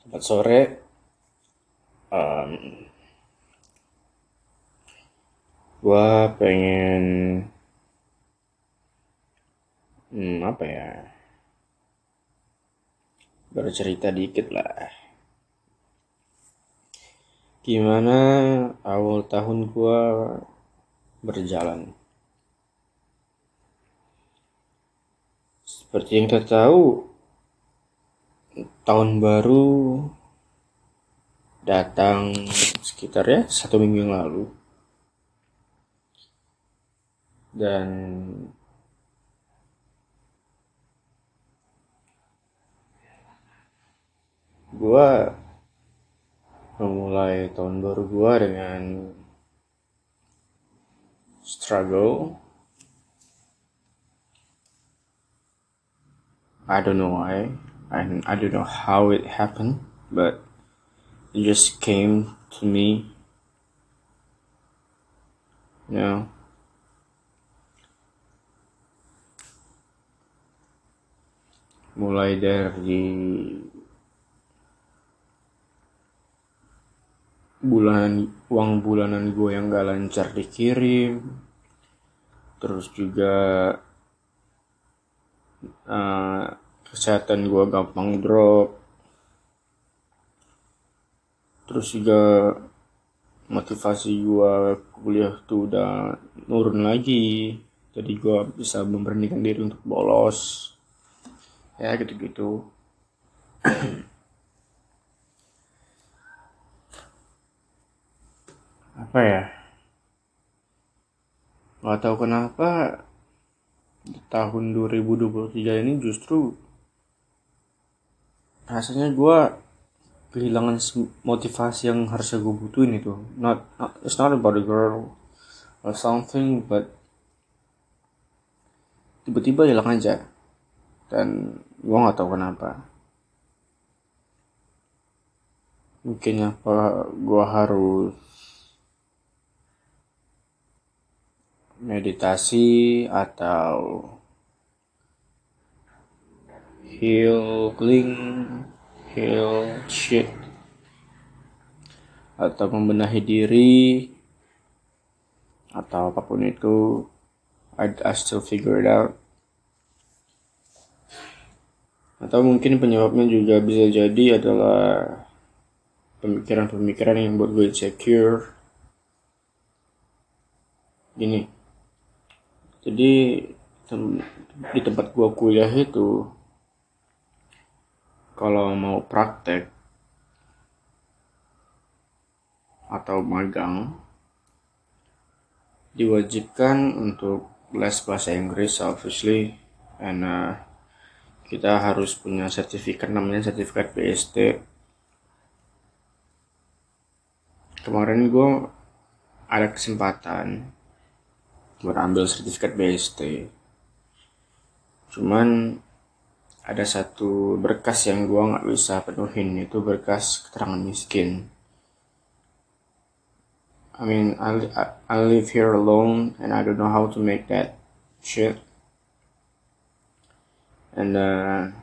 Selamat sore. Um, gua pengen hmm, apa ya? Bercerita dikit lah. Gimana awal tahun gua berjalan? Seperti yang kita tahu, tahun baru datang sekitar ya satu minggu yang lalu. Dan gua memulai tahun baru gua dengan struggle. I don't know why and I don't know how it happened, but it just came to me. You know. Mulai dari bulanan uang bulanan gue yang gak lancar dikirim terus juga uh, kesehatan gue gampang drop. Terus juga motivasi gue kuliah tuh udah nurun lagi. Jadi gue bisa memberanikan diri untuk bolos. Ya gitu-gitu. Apa ya? Nggak tahu kenapa di tahun 2023 ini justru rasanya gue kehilangan motivasi yang harusnya gue butuhin itu. Not, not it's not about a girl or something but tiba-tiba hilang aja. Dan gue nggak tahu kenapa. Mungkin apa gue harus meditasi atau healing heal shit. Atau membenahi diri atau apa pun itu I, I still figure it out. Atau mungkin penyebabnya juga bisa jadi adalah pemikiran-pemikiran yang buat gue insecure. Gini. Jadi di tempat gue kuliah itu kalau mau praktek atau magang diwajibkan untuk les bahasa Inggris obviously. And uh, kita harus punya sertifikat namanya sertifikat BST kemarin gue ada kesempatan buat ambil sertifikat BST cuman ada satu berkas yang gua nggak bisa penuhin itu berkas keterangan miskin. I mean I, I live here alone and I don't know how to make that shit. And uh,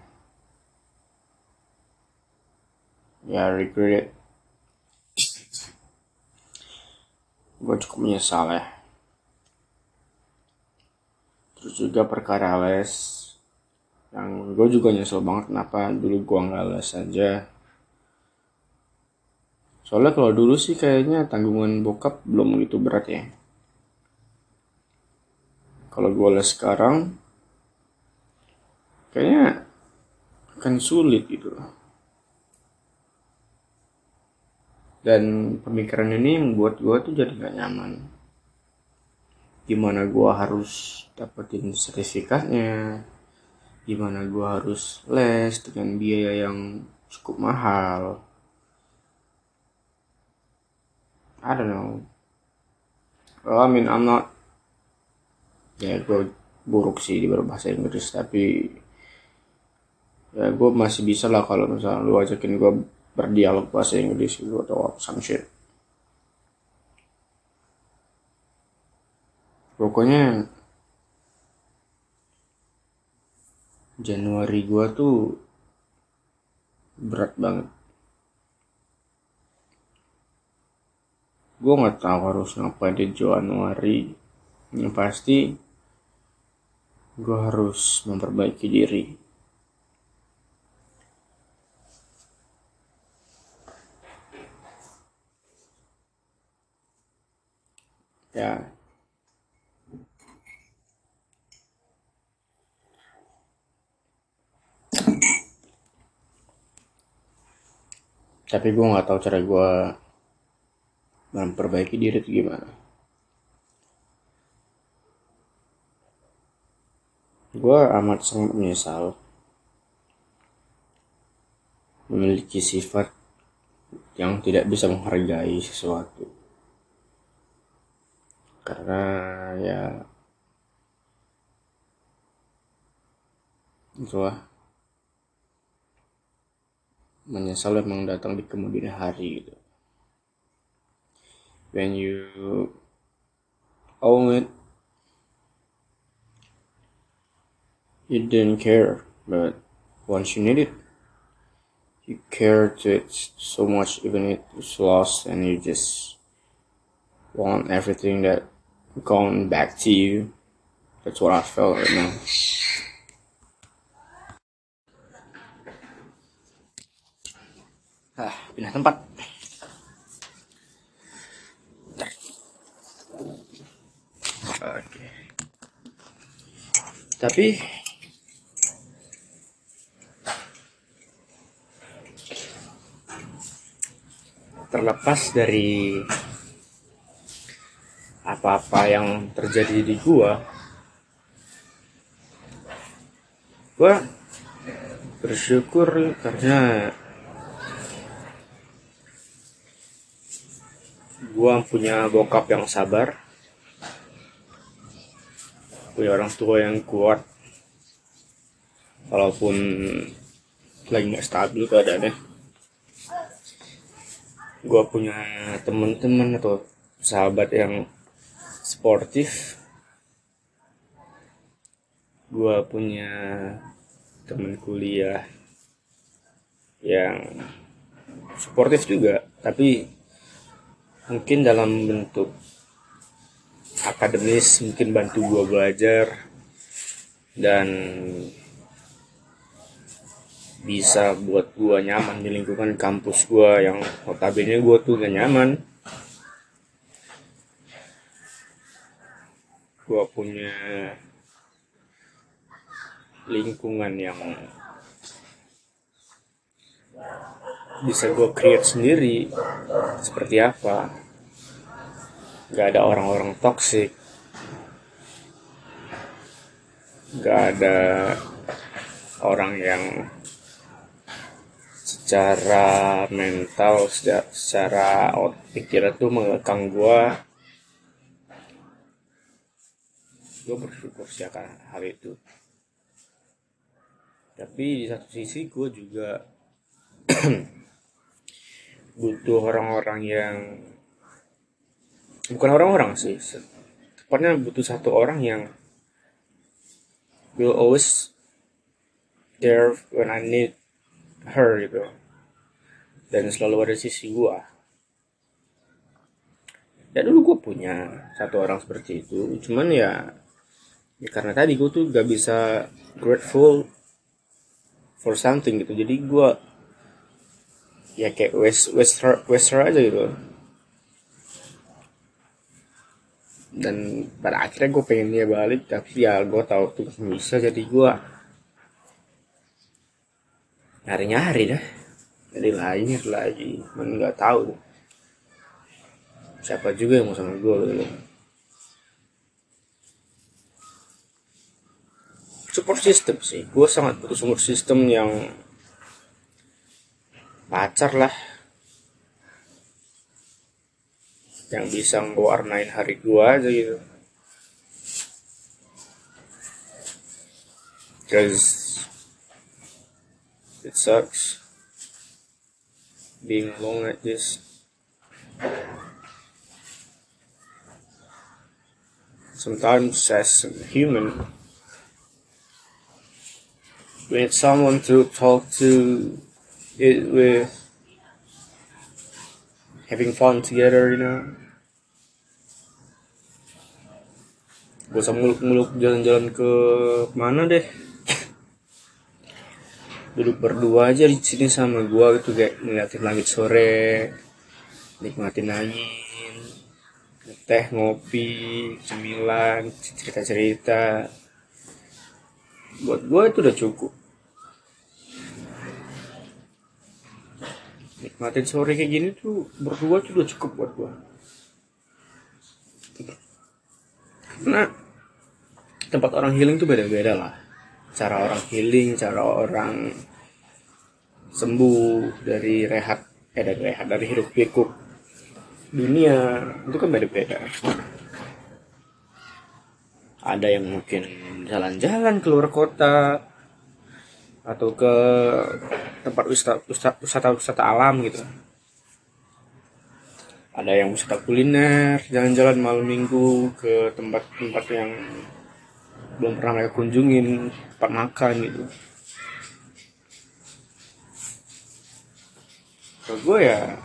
yeah I regret it. Gue cukup menyesal ya. Terus juga perkara les yang gue juga nyesel banget kenapa dulu gue nggak les aja. Soalnya kalau dulu sih kayaknya tanggungan bokap belum begitu berat ya. Kalau gue les sekarang kayaknya akan sulit gitu. Dan pemikiran ini membuat gue tuh jadi gak nyaman. Gimana gue harus dapetin sertifikatnya gimana gue harus les dengan biaya yang cukup mahal? I don't know. Well, I mean I'm not ya gue buruk sih di berbahasa Inggris tapi ya gue masih bisa lah kalau misalnya lu ajakin gue berdialog bahasa Inggris gitu atau some shit. Pokoknya Januari gua tuh berat banget. Gua nggak tahu harus ngapain di Januari. Yang pasti gua harus memperbaiki diri. Ya, tapi gue nggak tahu cara gue memperbaiki diri itu gimana. Gue amat sangat menyesal memiliki sifat yang tidak bisa menghargai sesuatu. Karena ya itulah menyesal memang datang di kemudian hari gitu. When you own it you didn't care but once you need it you care to it so much even it's lost and you just want everything that gone back to you. That's what I felt right now pindah tempat. Oke. Tapi terlepas dari apa-apa yang terjadi di gua gua bersyukur karena gua punya bokap yang sabar. Punya orang tua yang kuat. Walaupun lagi nggak stabil keadaannya. Gua punya teman-teman atau sahabat yang sportif. Gua punya teman kuliah yang sportif juga tapi mungkin dalam bentuk akademis mungkin bantu gue belajar dan bisa buat gue nyaman di lingkungan kampus gue yang notabene gue tuh gak nyaman. Gue punya lingkungan yang bisa gue create sendiri. Seperti apa? Gak ada orang-orang toxic. Gak ada orang yang secara mental secara, secara pikiran tuh mengekang gue gue bersyukur sih akan hal itu. Tapi di satu sisi gue juga butuh orang-orang yang bukan orang-orang sih tepatnya butuh satu orang yang will always there when I need her gitu. Dan selalu ada sisi gua. Ya dulu gue punya satu orang seperti itu. Cuman ya, ya karena tadi gue tuh gak bisa grateful for something gitu. Jadi gue ya kayak west wester wester aja gitu. Dan pada akhirnya gue pengen dia balik tapi ya gue tahu tuh bisa jadi gue nyari nyari dah. Jadi lagi lagi man nggak tahu siapa juga yang mau sama gue gitu support system sih. Gue sangat butuh support system yang pacar lah. Yang bisa ngewarnain hari gua aja gitu. Cause it sucks. Being alone like this sometimes as a human we need someone to talk to it with having fun together, you know. Gak usah muluk-muluk jalan-jalan ke mana deh. Duduk berdua aja di sini sama gua gitu kayak ngeliatin langit sore, nikmatin angin, teh ngopi, cemilan, cerita-cerita. Buat gua itu udah cukup. Nikmatin sore kayak gini tuh berdua tuh udah cukup buat gua. Karena tempat orang healing tuh beda-beda lah. Cara orang healing cara orang sembuh dari rehat eh dari rehat dari hidup pikuk dunia itu kan beda-beda. Ada yang mungkin jalan-jalan keluar kota atau ke tempat wisata wisata, wisata alam gitu. Ada yang wisata kuliner jalan-jalan malam minggu ke tempat-tempat yang belum pernah mereka kunjungin tempat makan gitu. Kalau gue ya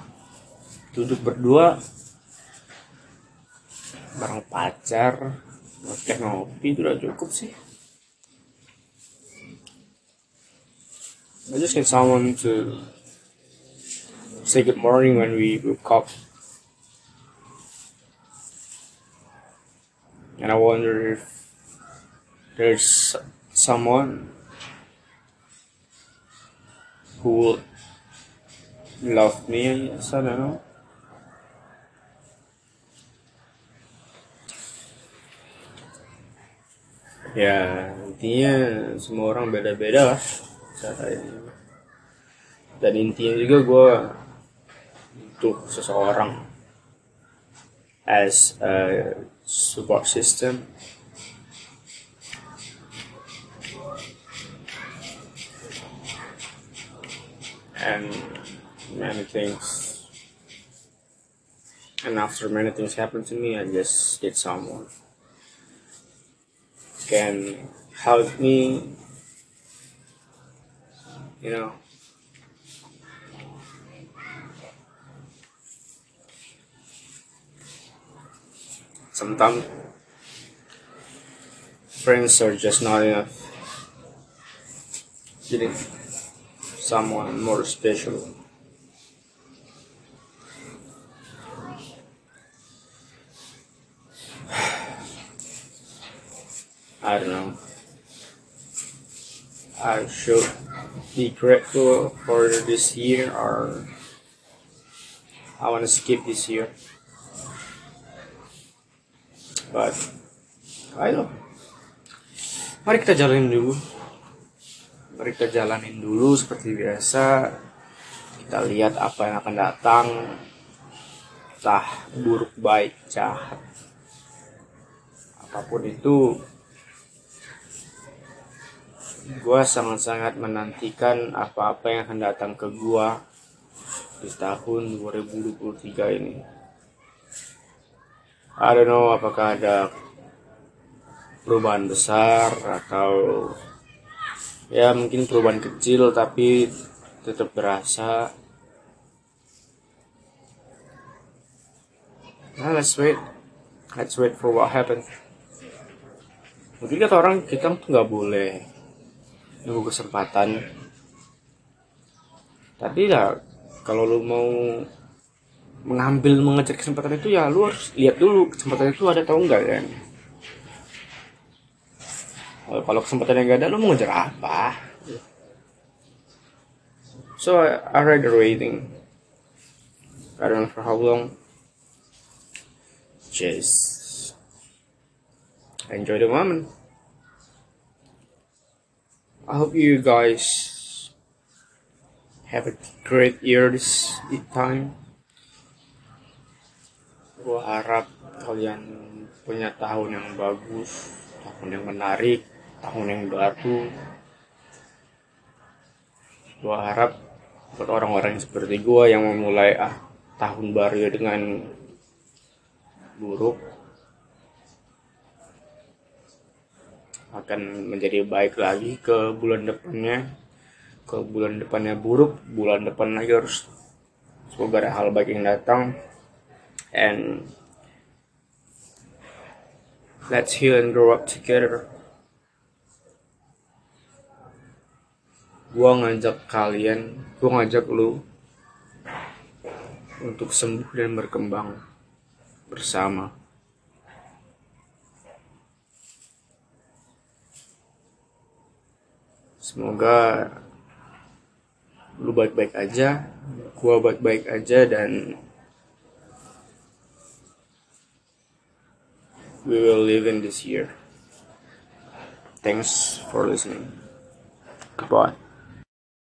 duduk berdua bareng pacar ngopi ngopi itu udah cukup sih I just need someone to say good morning when we wake up and I wonder if there's someone who will love me, I guess, I don't know. Ya, intinya semua orang beda-beda lah Dan intinya juga gue untuk seseorang as a support system and many things and after many things happen to me I just need someone can help me you know sometimes friends are just not enough. Need someone more special. I don't know. I should be grateful for this year or I want to skip this year. But don't. Mari kita jalanin dulu. Mari kita jalanin dulu seperti biasa. Kita lihat apa yang akan datang. Entah buruk, baik, jahat. Apa pun itu, gue sangat-sangat menantikan apa-apa yang akan datang ke gue di tahun 2023 ini. I don't know apakah ada perubahan besar atau ya mungkin perubahan kecil tapi tetap berasa. Nah, let's wait. Let's wait for what happens. Mungkin kata orang kita tuh nggak boleh nunggu kesempatan. Tapi ya kalau lu mau mengambil mengejar kesempatan itu ya lu harus lihat dulu kesempatan itu ada atau enggak kan? Kalau kesempatan yang gak ada lu mau ngejar apa? So I, rather waiting I don't know for how long. Just enjoy the moment I hope you guys have a great year this time. Gue harap kalian punya tahun yang bagus tahun yang menarik tahun yang baru. Gue harap buat orang-orang seperti gue yang memulai ah tahun baru dengan buruk akan menjadi baik lagi ke bulan depannya. Ke bulan depannya buruk bulan depan lagi harus semoga ada hal baik yang datang. And let's heal and grow up together. Gua ngajak kalian gua ngajak lu untuk sembuh dan berkembang bersama semoga lu baik-baik aja gua baik-baik aja dan we will live in this year. Thanks for listening. Goodbye